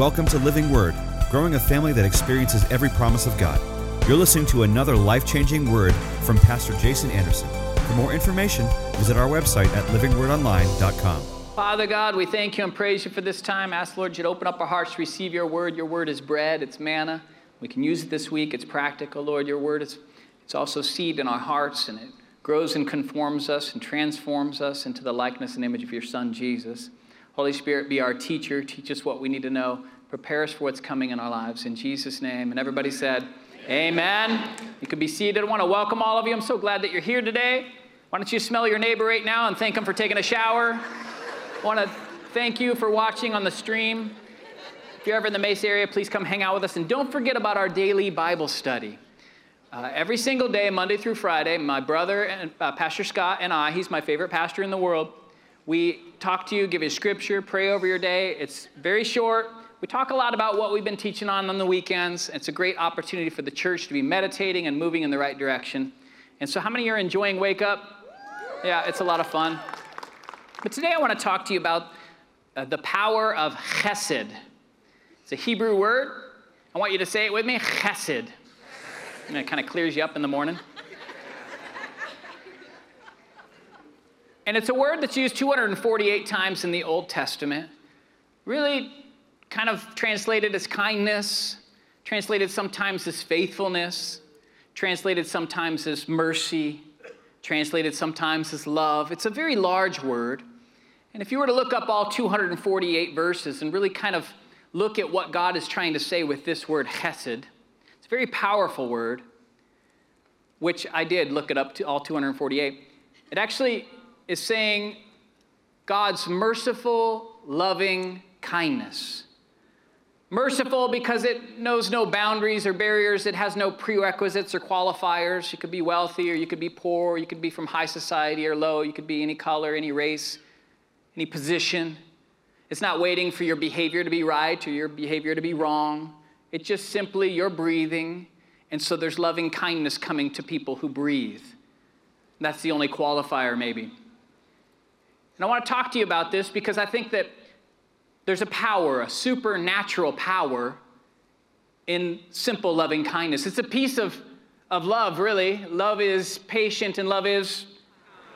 Welcome to Living Word, growing a family that experiences every promise of God. You're listening to another life changing word from Pastor Jason Anderson. For more information, visit our website at livingwordonline.com. Father God, we thank you and praise you for this time. Ask, Lord, you to open up our hearts to receive your word. Your word is bread, it's manna. We can use it this week. It's practical, Lord. Your word is it's also seed in our hearts, and it grows and conforms us and transforms us into the likeness and image of your Son, Jesus. Holy Spirit, be our teacher. Teach us what we need to know. Prepare us for what's coming in our lives. In Jesus' name. And everybody said, Amen. You can be seated. I want to welcome all of you. I'm so glad that you're here today. Why don't you smell your neighbor right now and thank him for taking a shower? I want to thank you for watching on the stream. If you're ever in the Mesa area, please come hang out with us. And don't forget about our daily Bible study. Uh, every single day, Monday through Friday, my brother and uh, Pastor Scott and I, he's my favorite pastor in the world, we talk to you, give you scripture, pray over your day. It's very short. We talk a lot about what we've been teaching on on the weekends. It's a great opportunity for the church to be meditating and moving in the right direction. And so, how many are enjoying Wake Up? Yeah, it's a lot of fun. But today I want to talk to you about uh, the power of chesed. It's a Hebrew word. I want you to say it with me chesed. And it kind of clears you up in the morning. And it's a word that's used 248 times in the Old Testament. Really kind of translated as kindness, translated sometimes as faithfulness, translated sometimes as mercy, translated sometimes as love. It's a very large word. And if you were to look up all 248 verses and really kind of look at what God is trying to say with this word, chesed, it's a very powerful word, which I did look it up to all 248. It actually is saying God's merciful, loving kindness. Merciful because it knows no boundaries or barriers. It has no prerequisites or qualifiers. You could be wealthy or you could be poor. You could be from high society or low. You could be any color, any race, any position. It's not waiting for your behavior to be right or your behavior to be wrong. It's just simply you're breathing, and so there's loving kindness coming to people who breathe. That's the only qualifier, maybe. And I want to talk to you about this because I think that there's a power, a supernatural power in simple loving kindness. It's a piece of, of love, really. Love is patient, and love is,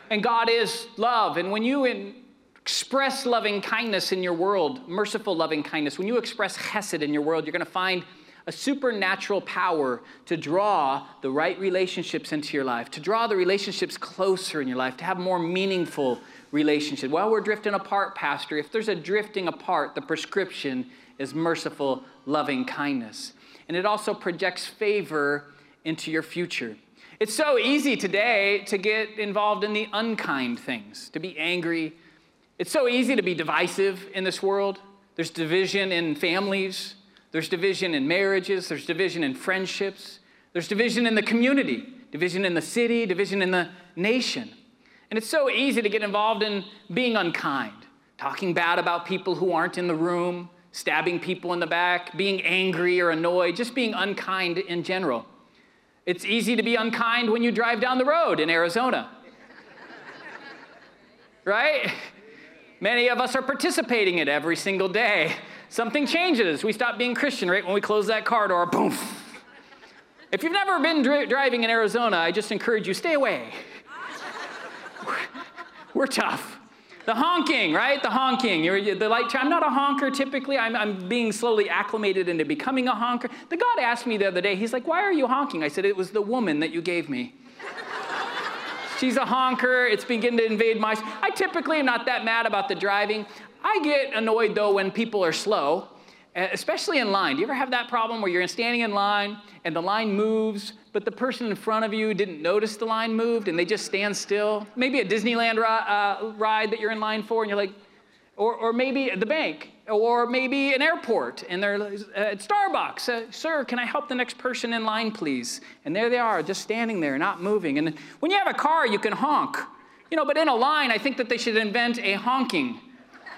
and God is love. And when you in, express loving kindness in your world, merciful loving kindness, when you express chesed in your world, you're going to find a supernatural power to draw the right relationships into your life, to draw the relationships closer in your life, to have more meaningful relationships. While we're drifting apart, Pastor, if there's a drifting apart, the prescription is merciful, loving kindness. And it also projects favor into your future. It's so easy today to get involved in the unkind things, to be angry, it's so easy to be divisive in this world. There's division in families, there's division in marriages, there's division in friendships, there's division in the community, division in the city, division in the nation. And it's so easy to get involved in being unkind, talking bad about people who aren't in the room, stabbing people in the back, being angry or annoyed, just being unkind in general. It's easy to be unkind when you drive down the road in Arizona. right? Many of us are participating in it every single day. Something changes. We stop being Christian right when we close that car door. Boom. If you've never been dri- driving in Arizona, I just encourage you stay away. We're tough. The honking, right? The honking. You're, the light. I'm not a honker typically. I'm, I'm being slowly acclimated into becoming a honker. The God asked me the other day. He's like, "Why are you honking?" I said, "It was the woman that you gave me." She's a honker. It's beginning to invade my. I typically am not that mad about the driving. I get annoyed though when people are slow, especially in line. Do you ever have that problem where you're standing in line and the line moves, but the person in front of you didn't notice the line moved and they just stand still? Maybe a Disneyland uh, ride that you're in line for and you're like, or, or maybe the bank, or maybe an airport, and they're uh, at Starbucks. Uh, Sir, can I help the next person in line, please? And there they are, just standing there, not moving. And when you have a car, you can honk. You know, but in a line, I think that they should invent a honking,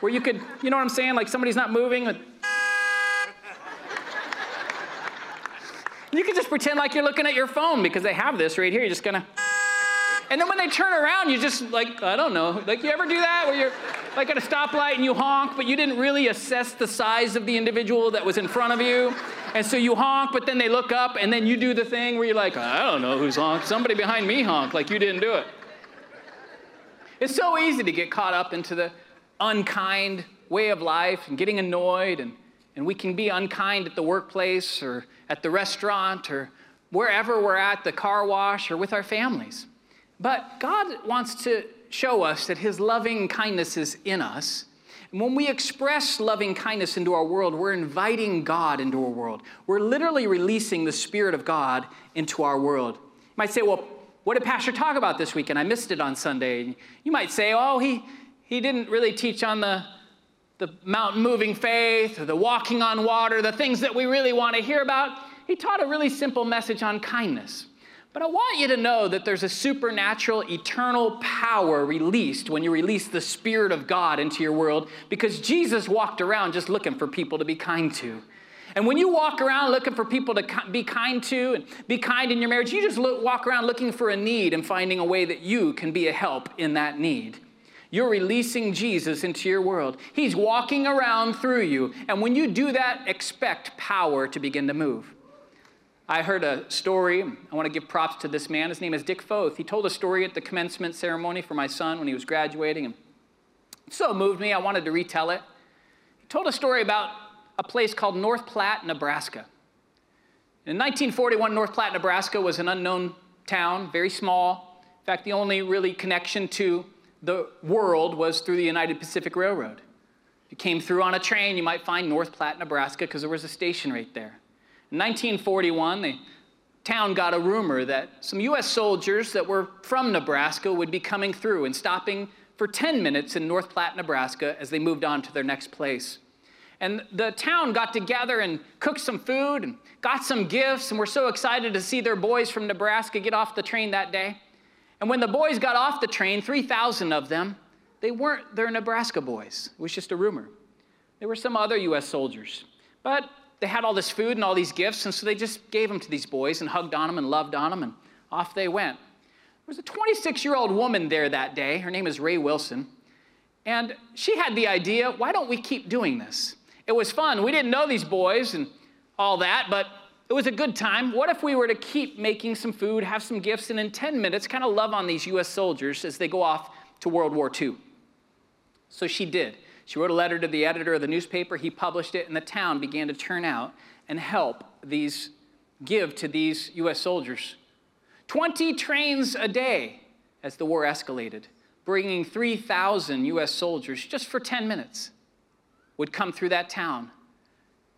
where you could, you know what I'm saying? Like somebody's not moving. You can just pretend like you're looking at your phone because they have this right here. You're just gonna. And then when they turn around, you just like, I don't know, like you ever do that where you're like at a stoplight and you honk, but you didn't really assess the size of the individual that was in front of you. And so you honk, but then they look up and then you do the thing where you're like, I don't know who's honked. Somebody behind me honked, like you didn't do it. It's so easy to get caught up into the unkind way of life and getting annoyed, and, and we can be unkind at the workplace or at the restaurant or wherever we're at, the car wash or with our families. But God wants to show us that His loving kindness is in us. And when we express loving kindness into our world, we're inviting God into our world. We're literally releasing the Spirit of God into our world. You might say, well, what did Pastor talk about this weekend? I missed it on Sunday. You might say, oh, he, he didn't really teach on the, the mountain moving faith the walking on water, the things that we really want to hear about. He taught a really simple message on kindness. But I want you to know that there's a supernatural, eternal power released when you release the Spirit of God into your world because Jesus walked around just looking for people to be kind to. And when you walk around looking for people to be kind to and be kind in your marriage, you just look, walk around looking for a need and finding a way that you can be a help in that need. You're releasing Jesus into your world. He's walking around through you. And when you do that, expect power to begin to move. I heard a story. I want to give props to this man. His name is Dick Foth. He told a story at the commencement ceremony for my son when he was graduating. And it so moved me, I wanted to retell it. He told a story about a place called North Platte, Nebraska. In 1941, North Platte, Nebraska was an unknown town, very small. In fact, the only really connection to the world was through the Union Pacific Railroad. If you came through on a train, you might find North Platte, Nebraska, because there was a station right there. In 1941, the town got a rumor that some U.S. soldiers that were from Nebraska would be coming through and stopping for 10 minutes in North Platte, Nebraska, as they moved on to their next place. And the town got together and cooked some food and got some gifts, and were so excited to see their boys from Nebraska get off the train that day. And when the boys got off the train, 3,000 of them, they weren't their Nebraska boys. It was just a rumor. They were some other U.S. soldiers. But they had all this food and all these gifts, and so they just gave them to these boys and hugged on them and loved on them, and off they went. There was a 26 year old woman there that day. Her name is Rae Wilson. And she had the idea why don't we keep doing this? It was fun. We didn't know these boys and all that, but it was a good time. What if we were to keep making some food, have some gifts, and in 10 minutes kind of love on these US soldiers as they go off to World War II? So she did. She wrote a letter to the editor of the newspaper. He published it, and the town began to turn out and help these, give to these U.S. soldiers. 20 trains a day as the war escalated, bringing 3,000 U.S. soldiers just for 10 minutes would come through that town.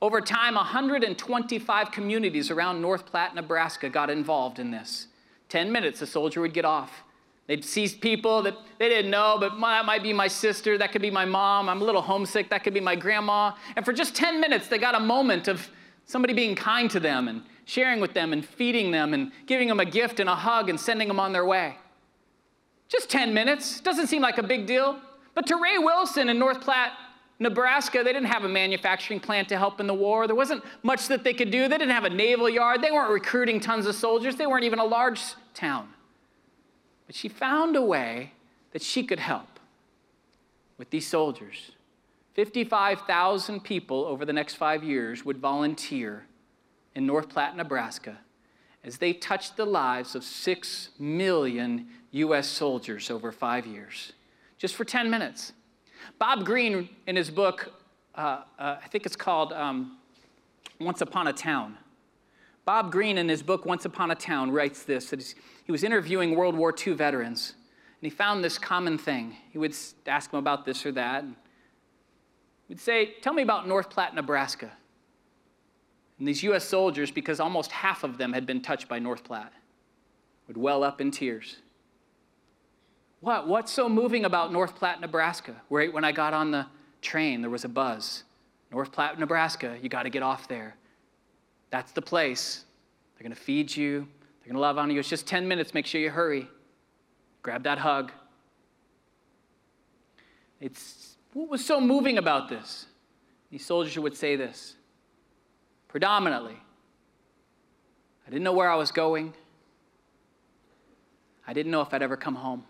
Over time, 125 communities around North Platte, Nebraska got involved in this. 10 minutes, a soldier would get off. They'd see people that they didn't know, but that might be my sister, that could be my mom. I'm a little homesick, that could be my grandma. And for just 10 minutes, they got a moment of somebody being kind to them and sharing with them and feeding them and giving them a gift and a hug and sending them on their way. Just 10 minutes. Doesn't seem like a big deal. But to Rae Wilson in North Platte, Nebraska, they didn't have a manufacturing plant to help in the war. There wasn't much that they could do. They didn't have a naval yard. They weren't recruiting tons of soldiers. They weren't even a large town. But she found a way that she could help with these soldiers. 55,000 people over the next five years would volunteer in North Platte, Nebraska, as they touched the lives of 6 million U.S. soldiers over five years, just for 10 minutes. Bob Greene, in his book, uh, uh, I think it's called um, Once Upon a Town, Bob Greene, in his book Once Upon a Town, writes this that he was interviewing World War II veterans, and he found this common thing. He would ask them about this or that. And he'd say, Tell me about North Platte, Nebraska. And these U.S. soldiers, because almost half of them had been touched by North Platte, would well up in tears. What? What's so moving about North Platte, Nebraska? Right when I got on the train, there was a buzz. North Platte, Nebraska, you got to get off there. That's the place. They're going to feed you, they're going to love on you. It's just 10 minutes. Make sure you hurry. Grab that hug. It's what was so moving about this? These soldiers would say this predominantly. I didn't know where I was going. I didn't know if I'd ever come home.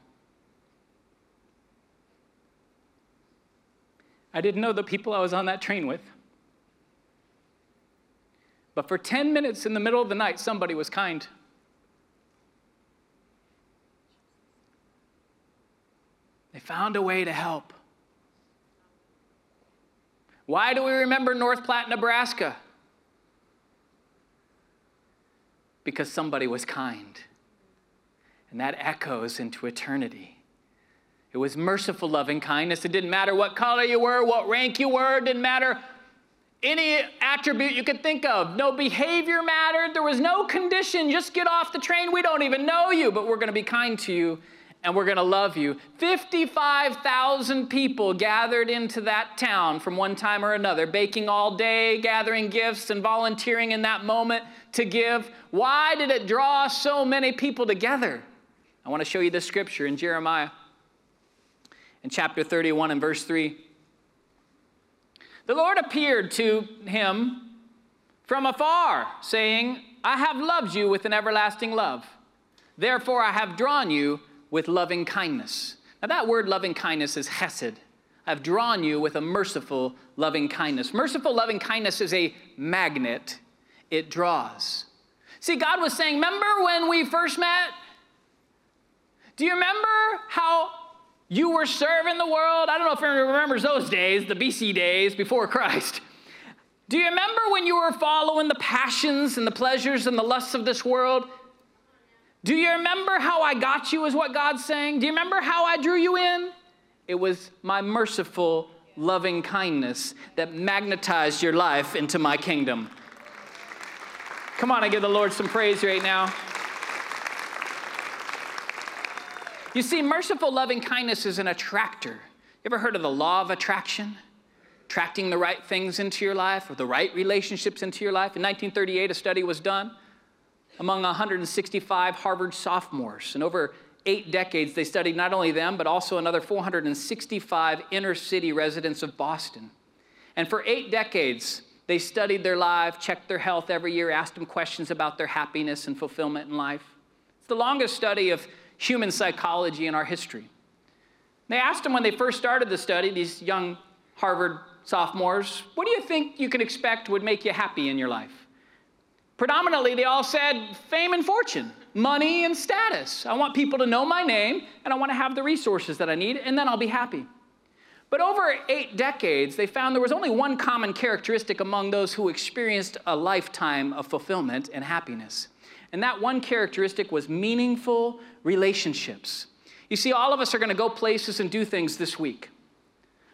I didn't know the people I was on that train with. But for 10 minutes in the middle of the night, somebody was kind. They found a way to help. Why do we remember North Platte, Nebraska? Because somebody was kind. And that echoes into eternity. It was merciful, loving kindness. It didn't matter what color you were, what rank you were, it didn't matter any attribute you could think of. No behavior mattered. There was no condition. Just get off the train. We don't even know you, but we're going to be kind to you and we're going to love you. 55,000 people gathered into that town from one time or another, baking all day, gathering gifts, and volunteering in that moment to give. Why did it draw so many people together? I want to show you this scripture in Jeremiah in chapter 31 and verse 3. The Lord appeared to him from afar, saying, I have loved you with an everlasting love. Therefore, I have drawn you with loving kindness. Now, that word loving kindness is hesed. I've drawn you with a merciful loving kindness. Merciful loving kindness is a magnet, it draws. See, God was saying, Remember when we first met? Do you remember how you were serving the world? I don't know if anyone remembers those days, the BC days before Christ. Do you remember when you were following the passions and the pleasures and the lusts of this world? Do you remember how I got you, is what God's saying? Do you remember how I drew you in? It was my merciful, loving kindness that magnetized your life into my kingdom. Come on, I give the Lord some praise right now. You see, merciful, loving kindness is an attractor. You ever heard of the law of attraction? Attracting the right things into your life or the right relationships into your life. In 1938, a study was done among 165 Harvard sophomores. And over eight decades, they studied not only them, but also another 465 inner city residents of Boston. And for eight decades, they studied their life, checked their health every year, asked them questions about their happiness and fulfillment in life. It's the longest study of human psychology in our history. They asked them when they first started the study, these young Harvard sophomores, what do you think you can expect would make you happy in your life? Predominantly, they all said fame and fortune, money and status. I want people to know my name, and I want to have the resources that I need, and then I'll be happy. But over eight decades, they found there was only one common characteristic among those who experienced a lifetime of fulfillment and happiness. And that one characteristic was meaningful relationships. You see, all of us are going to go places and do things this week.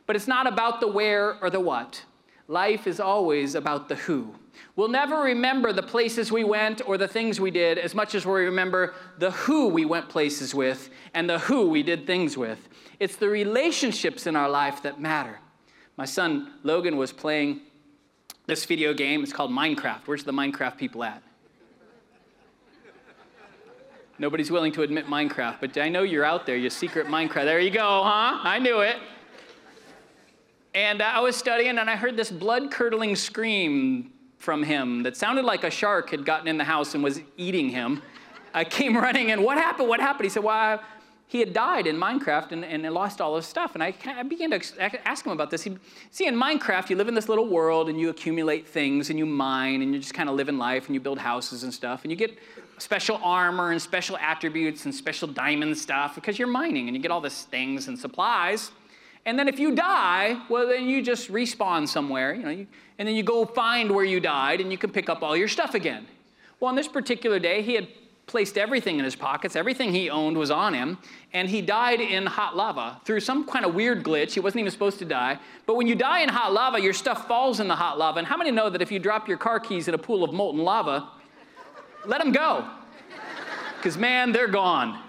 But it's not about the where or the what. Life is always about the who. We'll never remember the places we went or the things we did as much as we remember the who we went places with and the who we did things with. It's the relationships in our life that matter. My son Logan was playing this video game. It's called Minecraft. Where's the Minecraft people at? Nobody's willing to admit Minecraft, but I know you're out there, you secret Minecraft. There you go, huh? I knew it. And I was studying and I heard this blood curdling scream from him that sounded like a shark had gotten in the house and was eating him. I came running and what happened? What happened? He said, Well, he had died in Minecraft and, and lost all his stuff. And I, I began to ask him about this. He, see, in Minecraft, you live in this little world and you accumulate things and you mine and you just kind of live in life and you build houses and stuff. And you get special armor and special attributes and special diamond stuff because you're mining and you get all these things and supplies. And then if you die, well, then you just respawn somewhere, you know, you, and then you go find where you died and you can pick up all your stuff again. Well, on this particular day, he had placed everything in his pockets, everything he owned was on him, and he died in hot lava through some kind of weird glitch. He wasn't even supposed to die. But when you die in hot lava, your stuff falls in the hot lava. And how many know that if you drop your car keys in a pool of molten lava, let them go? Because, man, they're gone.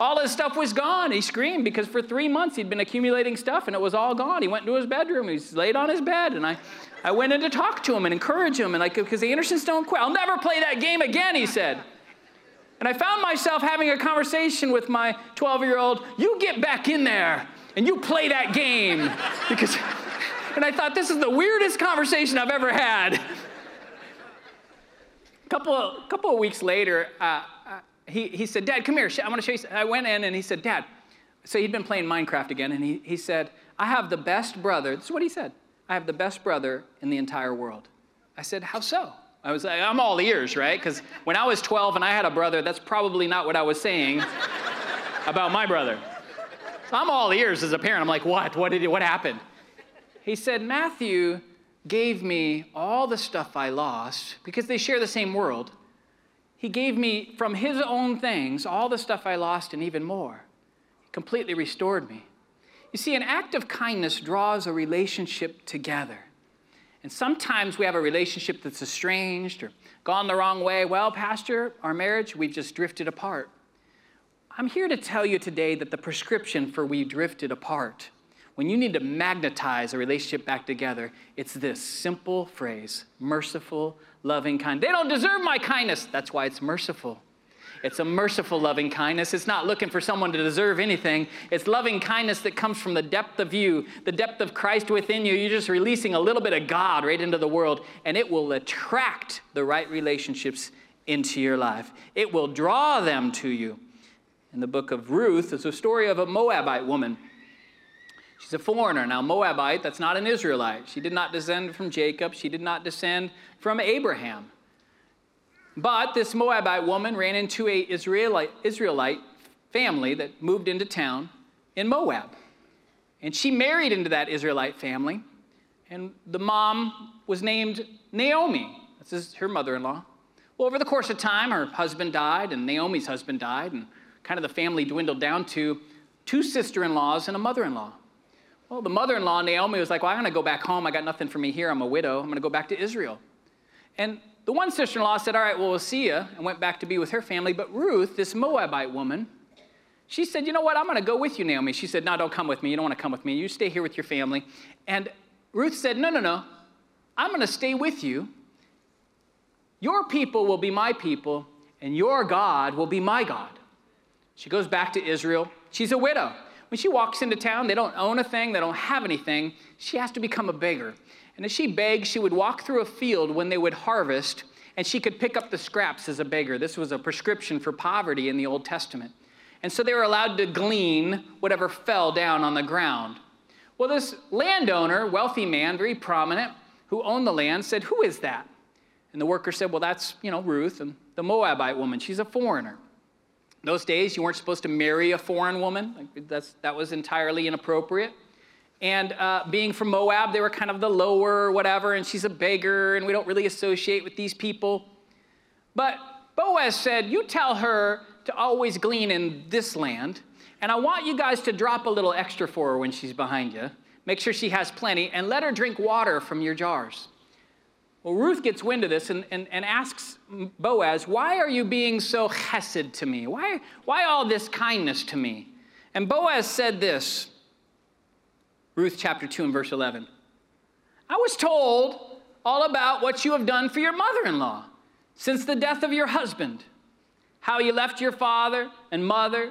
All his stuff was gone. He screamed because for three months he'd been accumulating stuff and it was all gone. He went into his bedroom. He's laid on his bed. And I, I went in to talk to him and encourage him. And like, because the Andersons don't quit. I'll never play that game again, he said. And I found myself having a conversation with my 12 year old. You get back in there and you play that game. Because, and I thought, this is the weirdest conversation I've ever had. A couple, couple of weeks later, uh, he, he said, Dad, come here. I want to show you. I went in and he said, Dad. So he'd been playing Minecraft again, and he, he said, I have the best brother. This is what he said. I have the best brother in the entire world. I said, How so? I was like, I'm all ears, right? Because when I was 12 and I had a brother, that's probably not what I was saying about my brother. So I'm all ears as a parent. I'm like, what? What did what happened? He said, Matthew gave me all the stuff I lost because they share the same world. He gave me from his own things all the stuff I lost and even more. He completely restored me. You see, an act of kindness draws a relationship together. And sometimes we have a relationship that's estranged or gone the wrong way. Well, Pastor, our marriage, we've just drifted apart. I'm here to tell you today that the prescription for we drifted apart, when you need to magnetize a relationship back together, it's this simple phrase merciful, loving, kind. They don't deserve my kindness. That's why it's merciful. It's a merciful loving kindness. It's not looking for someone to deserve anything. It's loving kindness that comes from the depth of you, the depth of Christ within you. You're just releasing a little bit of God right into the world, and it will attract the right relationships into your life. It will draw them to you. In the book of Ruth, it's a story of a Moabite woman. She's a foreigner. Now, Moabite, that's not an Israelite. She did not descend from Jacob, she did not descend from Abraham. But this Moabite woman ran into a Israelite, Israelite family that moved into town in Moab. And she married into that Israelite family. And the mom was named Naomi. This is her mother in law. Well, over the course of time, her husband died, and Naomi's husband died, and kind of the family dwindled down to two sister in laws and a mother in law. Well, the mother in law, Naomi, was like, Well, I'm going to go back home. I got nothing for me here. I'm a widow. I'm going to go back to Israel. And the one sister in law said, All right, well, we'll see you, and went back to be with her family. But Ruth, this Moabite woman, she said, You know what? I'm going to go with you, Naomi. She said, No, don't come with me. You don't want to come with me. You stay here with your family. And Ruth said, No, no, no. I'm going to stay with you. Your people will be my people, and your God will be my God. She goes back to Israel. She's a widow. When she walks into town, they don't own a thing, they don't have anything. She has to become a beggar. And as she begged, she would walk through a field when they would harvest, and she could pick up the scraps as a beggar. This was a prescription for poverty in the Old Testament. And so they were allowed to glean whatever fell down on the ground. Well, this landowner, wealthy man, very prominent, who owned the land, said, Who is that? And the worker said, Well, that's, you know, Ruth and the Moabite woman. She's a foreigner. Those days, you weren't supposed to marry a foreign woman. That's, that was entirely inappropriate. And uh, being from Moab, they were kind of the lower, whatever, and she's a beggar, and we don't really associate with these people. But Boaz said, You tell her to always glean in this land, and I want you guys to drop a little extra for her when she's behind you. Make sure she has plenty, and let her drink water from your jars. Well, Ruth gets wind of this and, and, and asks Boaz, Why are you being so chesed to me? Why, why all this kindness to me? And Boaz said this Ruth chapter 2 and verse 11. I was told all about what you have done for your mother in law since the death of your husband, how you left your father and mother,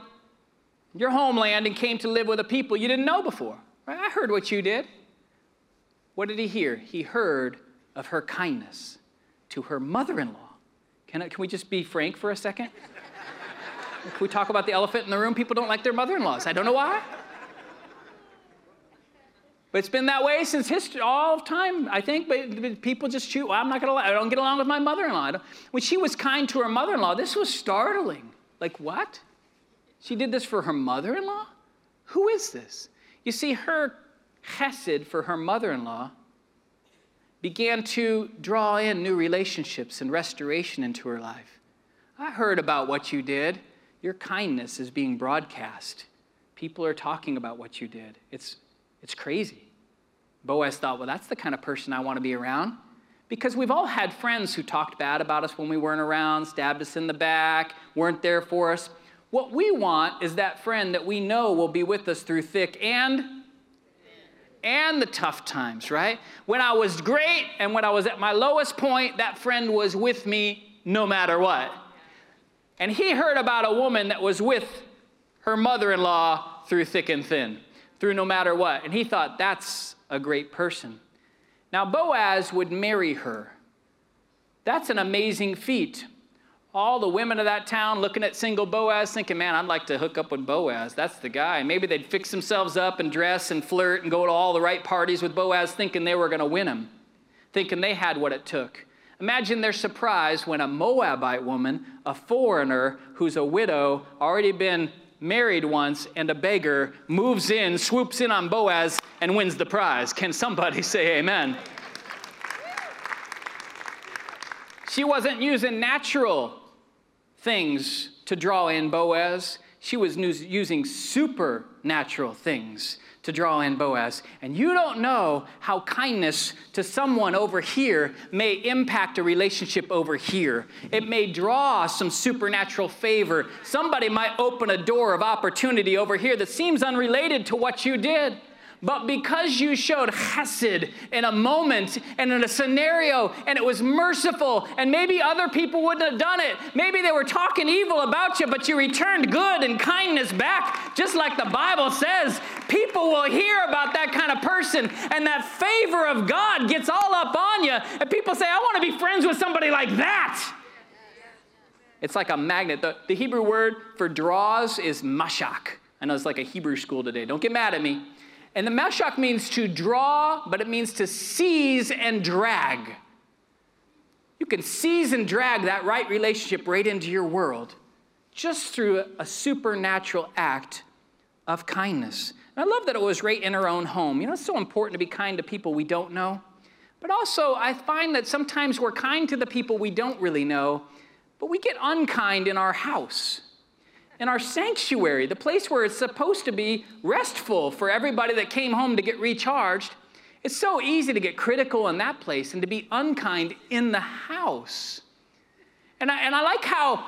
your homeland, and came to live with a people you didn't know before. Right? I heard what you did. What did he hear? He heard of her kindness to her mother in law. Can, can we just be frank for a second? Can we talk about the elephant in the room? People don't like their mother in laws. I don't know why. But it's been that way since history, all of time, I think. But people just choose, well, I'm not to, I don't get along with my mother in law. When she was kind to her mother in law, this was startling. Like, what? She did this for her mother in law? Who is this? You see, her chesed for her mother in law began to draw in new relationships and restoration into her life. I heard about what you did. Your kindness is being broadcast. People are talking about what you did. It's it's crazy. Boaz thought, well, that's the kind of person I want to be around. Because we've all had friends who talked bad about us when we weren't around, stabbed us in the back, weren't there for us. What we want is that friend that we know will be with us through thick and and the tough times, right? When I was great and when I was at my lowest point, that friend was with me no matter what. And he heard about a woman that was with her mother in law through thick and thin through no matter what. And he thought, that's a great person. Now, Boaz would marry her. That's an amazing feat. All the women of that town looking at single Boaz, thinking, man, I'd like to hook up with Boaz. That's the guy. Maybe they'd fix themselves up and dress and flirt and go to all the right parties with Boaz, thinking they were going to win him, thinking they had what it took. Imagine their surprise when a Moabite woman, a foreigner who's a widow, already been married once, and a beggar moves in, swoops in on Boaz, and wins the prize. Can somebody say amen? She wasn't using natural things to draw in Boaz. She was using supernatural things to draw in Boaz. And you don't know how kindness to someone over here may impact a relationship over here. It may draw some supernatural favor. Somebody might open a door of opportunity over here that seems unrelated to what you did. But because you showed chesed in a moment and in a scenario, and it was merciful, and maybe other people wouldn't have done it. Maybe they were talking evil about you, but you returned good and kindness back, just like the Bible says. People will hear about that kind of person, and that favor of God gets all up on you. And people say, I want to be friends with somebody like that. It's like a magnet. The, the Hebrew word for draws is mashak. I know it's like a Hebrew school today. Don't get mad at me. And the mashak means to draw, but it means to seize and drag. You can seize and drag that right relationship right into your world just through a supernatural act of kindness. And I love that it was right in our own home. You know, it's so important to be kind to people we don't know. But also, I find that sometimes we're kind to the people we don't really know, but we get unkind in our house in our sanctuary, the place where it's supposed to be restful for everybody that came home to get recharged. It's so easy to get critical in that place and to be unkind in the house. And I, and I like how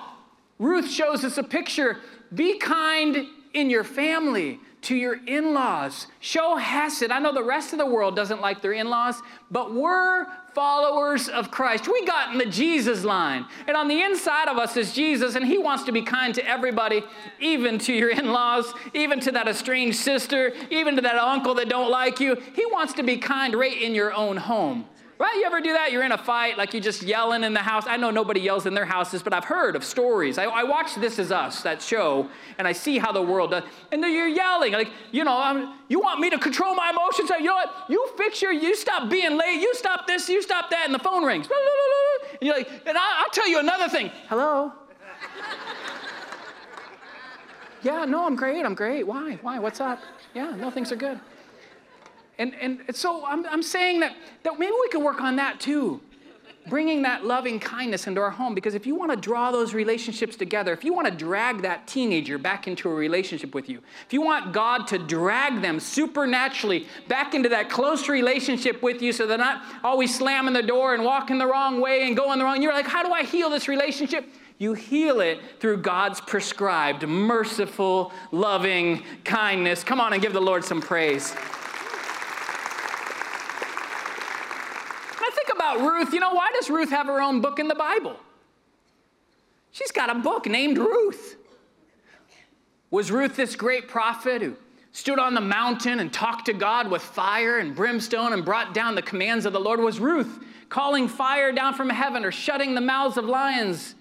Ruth shows us a picture be kind in your family, to your in laws. Show Hesed. I know the rest of the world doesn't like their in laws, but we're followers of Christ. We got in the Jesus line. And on the inside of us is Jesus, and He wants to be kind to everybody, even to your in laws, even to that estranged sister, even to that uncle that don't like you. He wants to be kind right in your own home. Right? You ever do that? You're in a fight, like you're just yelling in the house. I know nobody yells in their houses, but I've heard of stories. I, I watch This Is Us, that show, and I see how the world does. And you're yelling, like, you know, I'm, you want me to control my emotions? You know what? You fix your, you stop being late, you stop this, you stop that, and the phone rings. And you're like, and I, I'll tell you another thing. Hello? yeah, no, I'm great, I'm great. Why? Why? What's up? Yeah, no, things are good. And, and so I'm, I'm saying that, that maybe we can work on that too. Bringing that loving kindness into our home. Because if you want to draw those relationships together, if you want to drag that teenager back into a relationship with you, if you want God to drag them supernaturally back into that close relationship with you so they're not always slamming the door and walking the wrong way and going the wrong, you're like, how do I heal this relationship? You heal it through God's prescribed, merciful, loving kindness. Come on and give the Lord some praise. About Ruth, you know, why does Ruth have her own book in the Bible? She's got a book named Ruth. Was Ruth this great prophet who stood on the mountain and talked to God with fire and brimstone and brought down the commands of the Lord? Was Ruth calling fire down from heaven or shutting the mouths of lions?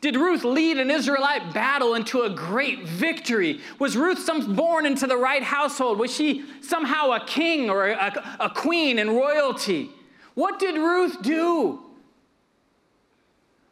Did Ruth lead an Israelite battle into a great victory? Was Ruth some, born into the right household? Was she somehow a king or a, a queen in royalty? What did Ruth do?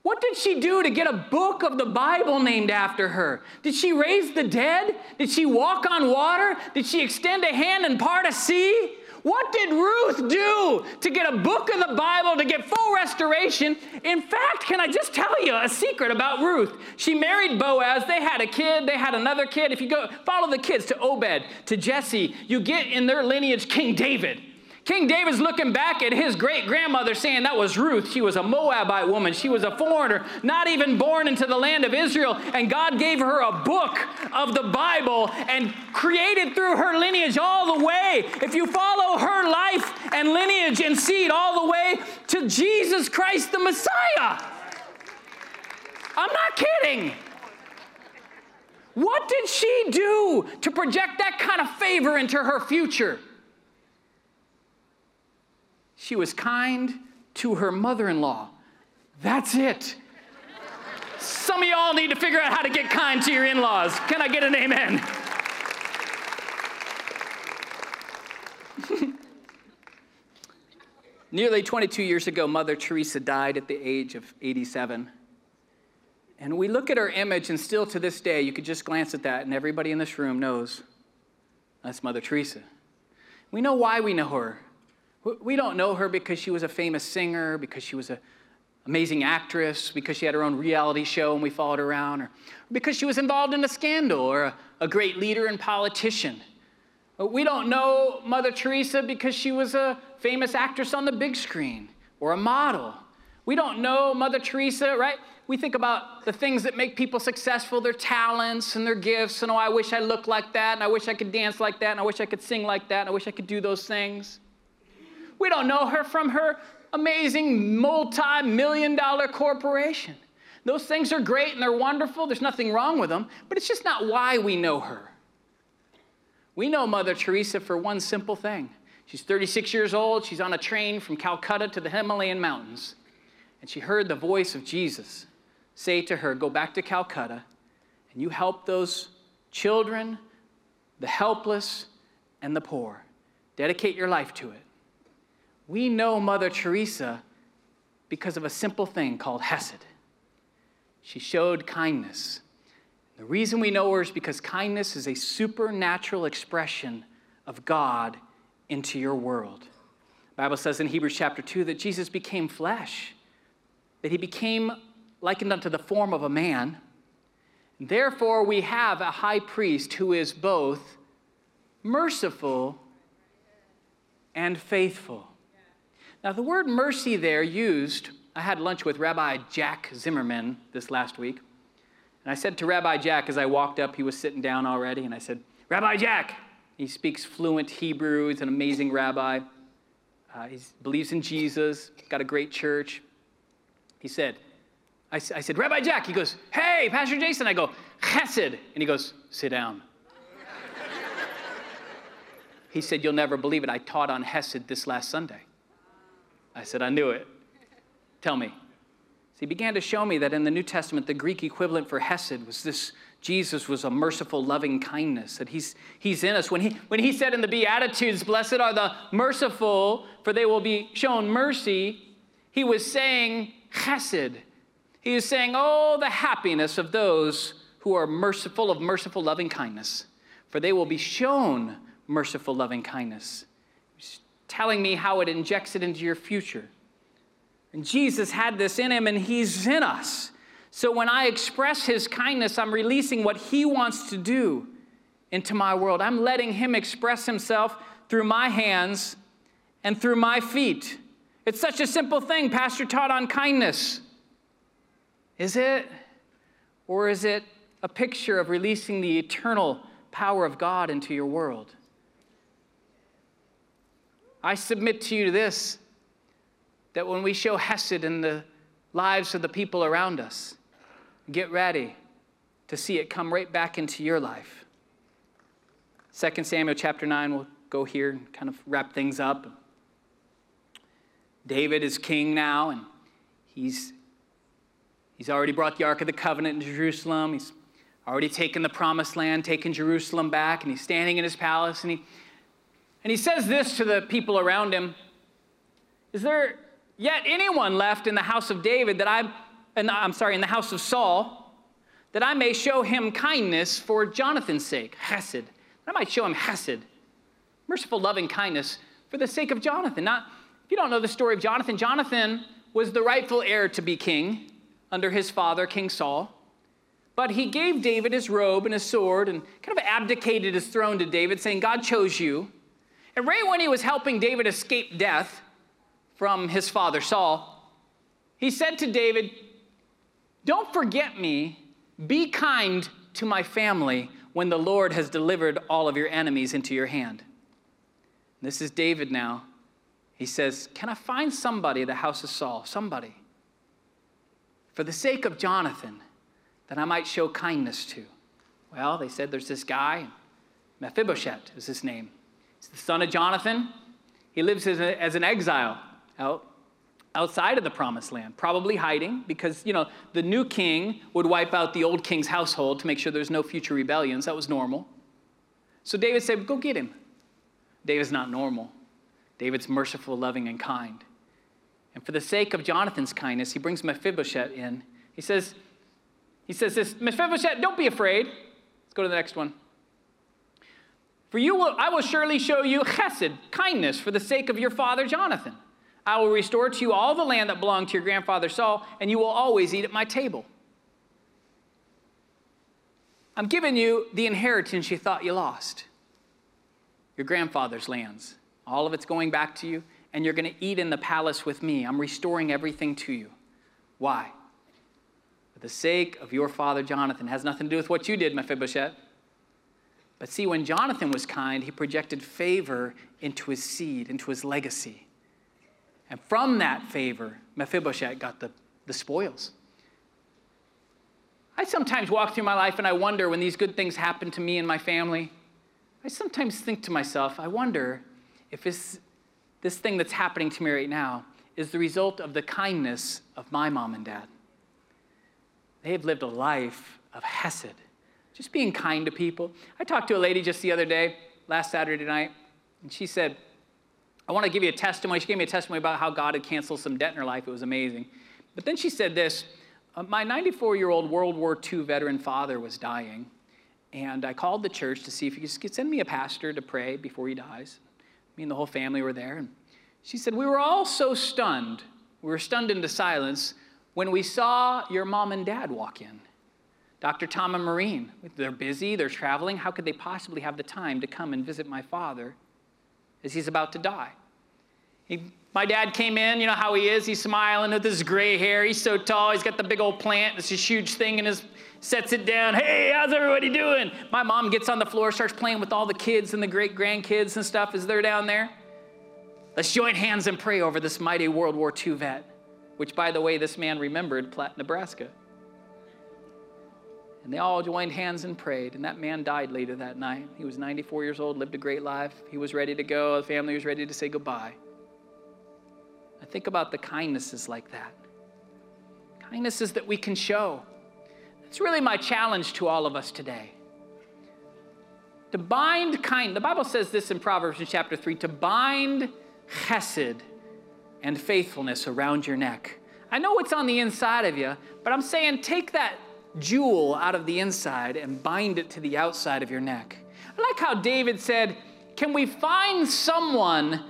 What did she do to get a book of the Bible named after her? Did she raise the dead? Did she walk on water? Did she extend a hand and part a sea? What did Ruth do to get a book of the Bible to get full restoration? In fact, can I just tell you a secret about Ruth? She married Boaz. They had a kid. They had another kid. If you go follow the kids to Obed, to Jesse, you get in their lineage King David. King David's looking back at his great grandmother saying that was Ruth. She was a Moabite woman. She was a foreigner, not even born into the land of Israel. And God gave her a book of the Bible and created through her lineage all the way. If you follow her life and lineage and seed all the way to Jesus Christ the Messiah. I'm not kidding. What did she do to project that kind of favor into her future? She was kind to her mother in law. That's it. Some of y'all need to figure out how to get kind to your in laws. Can I get an amen? Nearly 22 years ago, Mother Teresa died at the age of 87. And we look at her image, and still to this day, you could just glance at that, and everybody in this room knows that's Mother Teresa. We know why we know her. We don't know her because she was a famous singer, because she was an amazing actress, because she had her own reality show and we followed her around, or because she was involved in a scandal or a, a great leader and politician. We don't know Mother Teresa because she was a famous actress on the big screen or a model. We don't know Mother Teresa, right? We think about the things that make people successful, their talents and their gifts, and oh, I wish I looked like that, and I wish I could dance like that, and I wish I could sing like that, and I wish I could do those things. We don't know her from her amazing multi million dollar corporation. Those things are great and they're wonderful, there's nothing wrong with them, but it's just not why we know her. We know Mother Teresa for one simple thing. She's 36 years old, she's on a train from Calcutta to the Himalayan mountains, and she heard the voice of Jesus say to her, Go back to Calcutta, and you help those children, the helpless, and the poor. Dedicate your life to it. We know Mother Teresa because of a simple thing called Hesed. She showed kindness the reason we know her is because kindness is a supernatural expression of God into your world. The Bible says in Hebrews chapter 2 that Jesus became flesh, that he became likened unto the form of a man. Therefore, we have a high priest who is both merciful and faithful. Now, the word mercy there used, I had lunch with Rabbi Jack Zimmerman this last week. And I said to Rabbi Jack as I walked up, he was sitting down already, and I said, Rabbi Jack, he speaks fluent Hebrew, he's an amazing rabbi. Uh, he believes in Jesus, got a great church. He said, I, I, said, Rabbi Jack, he goes, Hey, Pastor Jason. I go, Chesed. And he goes, Sit down. he said, You'll never believe it. I taught on Hesed this last Sunday. I said, I knew it. Tell me, so he began to show me that in the New Testament, the Greek equivalent for Hesed was this Jesus was a merciful, loving kindness, that he's, he's in us. When he, when he said in the Beatitudes, Blessed are the merciful, for they will be shown mercy, he was saying Chesed. He was saying, Oh, the happiness of those who are merciful, of merciful, loving kindness, for they will be shown merciful, loving kindness. Telling me how it injects it into your future. And Jesus had this in him, and he's in us. So when I express his kindness, I'm releasing what he wants to do into my world. I'm letting him express himself through my hands and through my feet. It's such a simple thing. Pastor taught on kindness. Is it? Or is it a picture of releasing the eternal power of God into your world? I submit to you this that when we show Hesed in the lives of the people around us, get ready to see it come right back into your life. 2 Samuel chapter 9, we'll go here and kind of wrap things up. David is king now, and he's, he's already brought the Ark of the Covenant into Jerusalem. He's already taken the promised land, taken Jerusalem back, and he's standing in his palace, and he, and he says this to the people around him Is there yet anyone left in the house of David that I, I'm sorry, in the house of Saul, that I may show him kindness for Jonathan's sake, chesed. That I might show him chesed, merciful, loving kindness for the sake of Jonathan. Not, if you don't know the story of Jonathan, Jonathan was the rightful heir to be king under his father, King Saul. But he gave David his robe and his sword and kind of abdicated his throne to David, saying, God chose you. And right when he was helping David escape death, from his father Saul, he said to David, Don't forget me, be kind to my family when the Lord has delivered all of your enemies into your hand. This is David now. He says, Can I find somebody the house of Saul? Somebody. For the sake of Jonathan, that I might show kindness to. Well, they said there's this guy, Mephibosheth is his name. He's the son of Jonathan. He lives as, a, as an exile out outside of the promised land, probably hiding because, you know, the new king would wipe out the old king's household to make sure there's no future rebellions. That was normal. So David said, Go get him. David's not normal. David's merciful, loving, and kind. And for the sake of Jonathan's kindness, he brings Mephibosheth in. He says, he says this, Mephibosheth, don't be afraid. Let's go to the next one. For you will, I will surely show you chesed, kindness, for the sake of your father Jonathan. I will restore to you all the land that belonged to your grandfather Saul, and you will always eat at my table. I'm giving you the inheritance you thought you lost your grandfather's lands. All of it's going back to you, and you're going to eat in the palace with me. I'm restoring everything to you. Why? For the sake of your father Jonathan. It has nothing to do with what you did, Mephibosheth. But see, when Jonathan was kind, he projected favor into his seed, into his legacy. And from that favor, Mephibosheth got the, the spoils. I sometimes walk through my life and I wonder when these good things happen to me and my family. I sometimes think to myself, I wonder if this, this thing that's happening to me right now is the result of the kindness of my mom and dad. They have lived a life of hesed, just being kind to people. I talked to a lady just the other day, last Saturday night, and she said, I want to give you a testimony. She gave me a testimony about how God had canceled some debt in her life. It was amazing. But then she said this uh, My 94 year old World War II veteran father was dying, and I called the church to see if you could send me a pastor to pray before he dies. Me and the whole family were there. And she said, We were all so stunned. We were stunned into silence when we saw your mom and dad walk in. Dr. Tom and Maureen, they're busy, they're traveling. How could they possibly have the time to come and visit my father as he's about to die? He, my dad came in, you know how he is. He's smiling with his gray hair. He's so tall. He's got the big old plant. It's this huge thing, and his sets it down. Hey, how's everybody doing? My mom gets on the floor, starts playing with all the kids and the great grandkids and stuff as they're down there. Let's join hands and pray over this mighty World War II vet, which, by the way, this man remembered Platte, Nebraska. And they all joined hands and prayed. And that man died later that night. He was 94 years old, lived a great life. He was ready to go. The family was ready to say goodbye. I think about the kindnesses like that. Kindnesses that we can show. It's really my challenge to all of us today. To bind kind, the Bible says this in Proverbs in chapter 3 to bind chesed and faithfulness around your neck. I know it's on the inside of you, but I'm saying take that jewel out of the inside and bind it to the outside of your neck. I like how David said, Can we find someone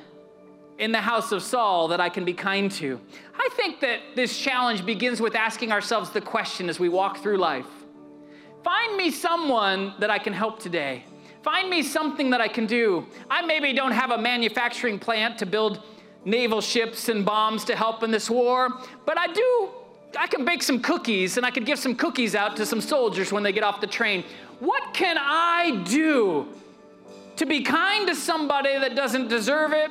in the house of Saul that I can be kind to? I think that this challenge begins with asking ourselves the question as we walk through life Find me someone that I can help today. Find me something that I can do. I maybe don't have a manufacturing plant to build naval ships and bombs to help in this war, but I do. I can bake some cookies and I could give some cookies out to some soldiers when they get off the train. What can I do to be kind to somebody that doesn't deserve it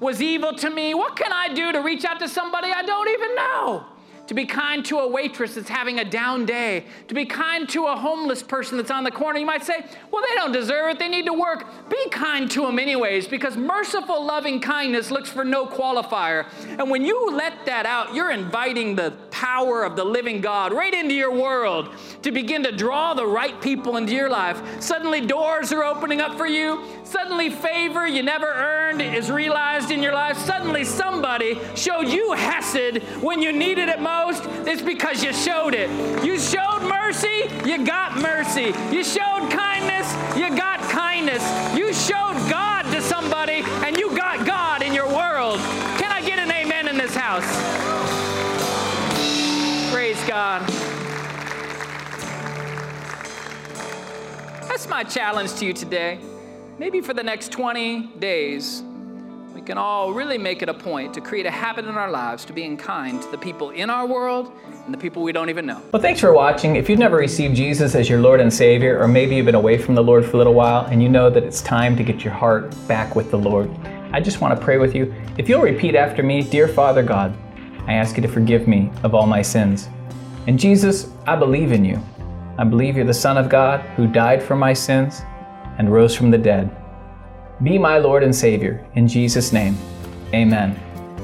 was evil to me, what can I do to reach out to somebody I don't even know? To be kind to a waitress that's having a down day, to be kind to a homeless person that's on the corner. You might say, well, they don't deserve it, they need to work. Be kind to them, anyways, because merciful, loving kindness looks for no qualifier. And when you let that out, you're inviting the power of the living God right into your world to begin to draw the right people into your life. Suddenly, doors are opening up for you. Suddenly, favor you never earned is realized in your life. Suddenly, somebody showed you Hesed when you needed it most most, it's because you showed it. You showed mercy, you got mercy. You showed kindness, you got kindness. You showed God to somebody, and you got God in your world. Can I get an amen in this house? Praise God. That's my challenge to you today. Maybe for the next 20 days, can all really make it a point to create a habit in our lives to being kind to the people in our world and the people we don't even know. Well, thanks for watching. If you've never received Jesus as your Lord and Savior, or maybe you've been away from the Lord for a little while and you know that it's time to get your heart back with the Lord, I just want to pray with you. If you'll repeat after me, Dear Father God, I ask you to forgive me of all my sins. And Jesus, I believe in you. I believe you're the Son of God who died for my sins and rose from the dead. Be my Lord and Savior. In Jesus' name, amen.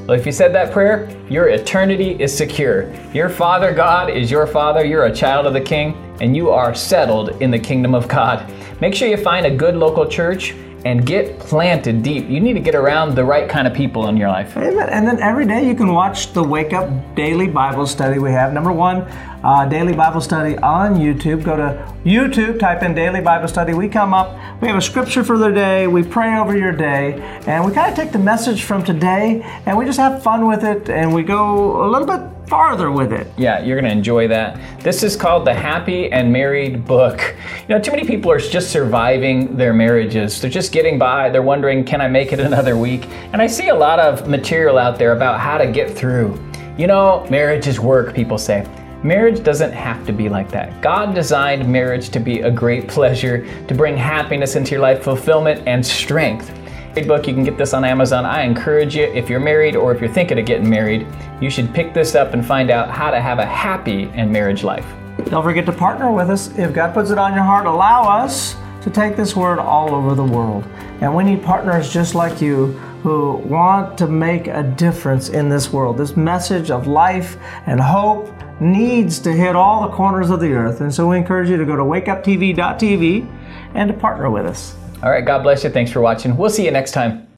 Well, if you said that prayer, your eternity is secure. Your Father God is your Father, you're a child of the King, and you are settled in the kingdom of God. Make sure you find a good local church and get planted deep. You need to get around the right kind of people in your life. Amen. And then every day you can watch the Wake Up Daily Bible Study we have. Number one, uh, Daily Bible Study on YouTube. Go to YouTube, type in Daily Bible Study. We come up, we have a scripture for the day, we pray over your day, and we kind of take the message from today and we just have fun with it and we go a little bit farther with it. Yeah, you're going to enjoy that. This is called the Happy and Married Book. You know, too many people are just surviving their marriages. They're just getting by. They're wondering, can I make it another week? And I see a lot of material out there about how to get through. You know, marriage is work, people say. Marriage doesn't have to be like that. God designed marriage to be a great pleasure, to bring happiness into your life, fulfillment, and strength. Great book, you can get this on Amazon. I encourage you, if you're married or if you're thinking of getting married, you should pick this up and find out how to have a happy and marriage life. Don't forget to partner with us. If God puts it on your heart, allow us to take this word all over the world. And we need partners just like you who want to make a difference in this world. This message of life and hope needs to hit all the corners of the earth. And so we encourage you to go to wakeuptv.tv and to partner with us. All right, God bless you. Thanks for watching. We'll see you next time.